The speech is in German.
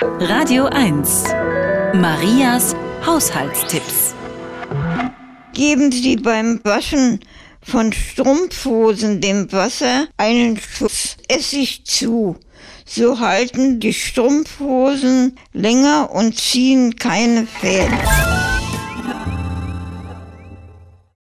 Radio 1. Marias Haushaltstipps. Geben Sie beim Waschen von Strumpfhosen dem Wasser einen Schuss Essig zu. So halten die Strumpfhosen länger und ziehen keine Fäden.